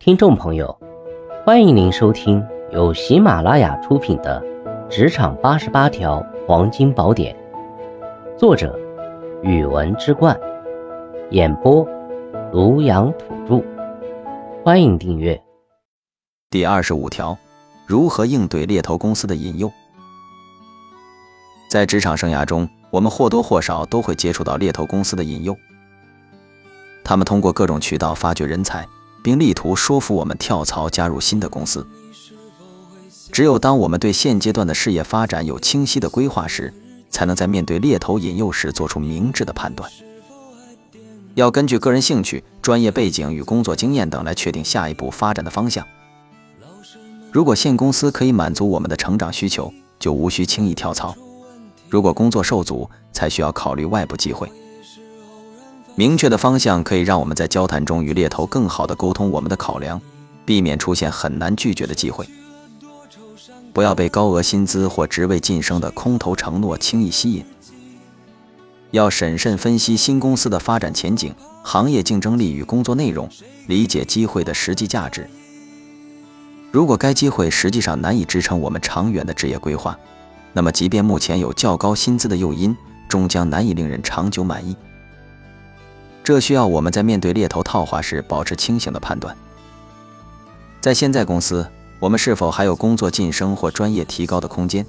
听众朋友，欢迎您收听由喜马拉雅出品的《职场八十八条黄金宝典》，作者：语文之冠，演播：庐阳土著。欢迎订阅。第二十五条，如何应对猎头公司的引诱？在职场生涯中，我们或多或少都会接触到猎头公司的引诱，他们通过各种渠道发掘人才。并力图说服我们跳槽加入新的公司。只有当我们对现阶段的事业发展有清晰的规划时，才能在面对猎头引诱时做出明智的判断。要根据个人兴趣、专业背景与工作经验等来确定下一步发展的方向。如果现公司可以满足我们的成长需求，就无需轻易跳槽；如果工作受阻，才需要考虑外部机会。明确的方向可以让我们在交谈中与猎头更好的沟通我们的考量，避免出现很难拒绝的机会。不要被高额薪资或职位晋升的空头承诺轻易吸引。要审慎分析新公司的发展前景、行业竞争力与工作内容，理解机会的实际价值。如果该机会实际上难以支撑我们长远的职业规划，那么即便目前有较高薪资的诱因，终将难以令人长久满意。这需要我们在面对猎头套话时保持清醒的判断。在现在公司，我们是否还有工作晋升或专业提高的空间？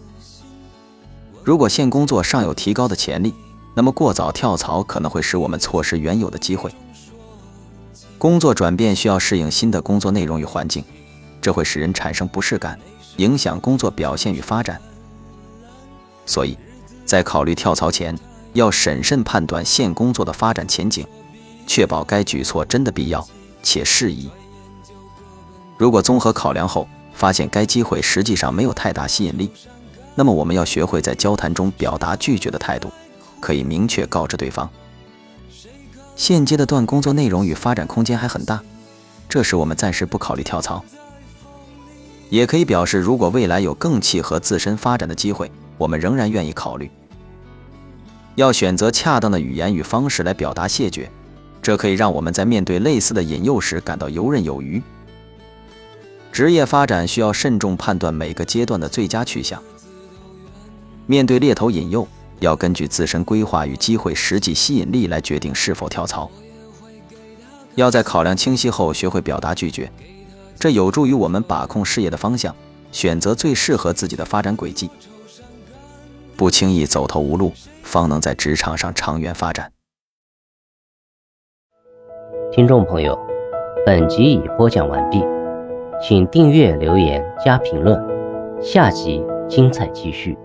如果现工作尚有提高的潜力，那么过早跳槽可能会使我们错失原有的机会。工作转变需要适应新的工作内容与环境，这会使人产生不适感，影响工作表现与发展。所以，在考虑跳槽前，要审慎判断现工作的发展前景。确保该举措真的必要且适宜。如果综合考量后发现该机会实际上没有太大吸引力，那么我们要学会在交谈中表达拒绝的态度，可以明确告知对方，现阶段工作内容与发展空间还很大，这时我们暂时不考虑跳槽。也可以表示，如果未来有更契合自身发展的机会，我们仍然愿意考虑。要选择恰当的语言与方式来表达谢绝。这可以让我们在面对类似的引诱时感到游刃有余。职业发展需要慎重判断每个阶段的最佳去向。面对猎头引诱，要根据自身规划与机会实际吸引力来决定是否跳槽。要在考量清晰后学会表达拒绝，这有助于我们把控事业的方向，选择最适合自己的发展轨迹。不轻易走投无路，方能在职场上长远发展。听众朋友，本集已播讲完毕，请订阅、留言、加评论，下集精彩继续。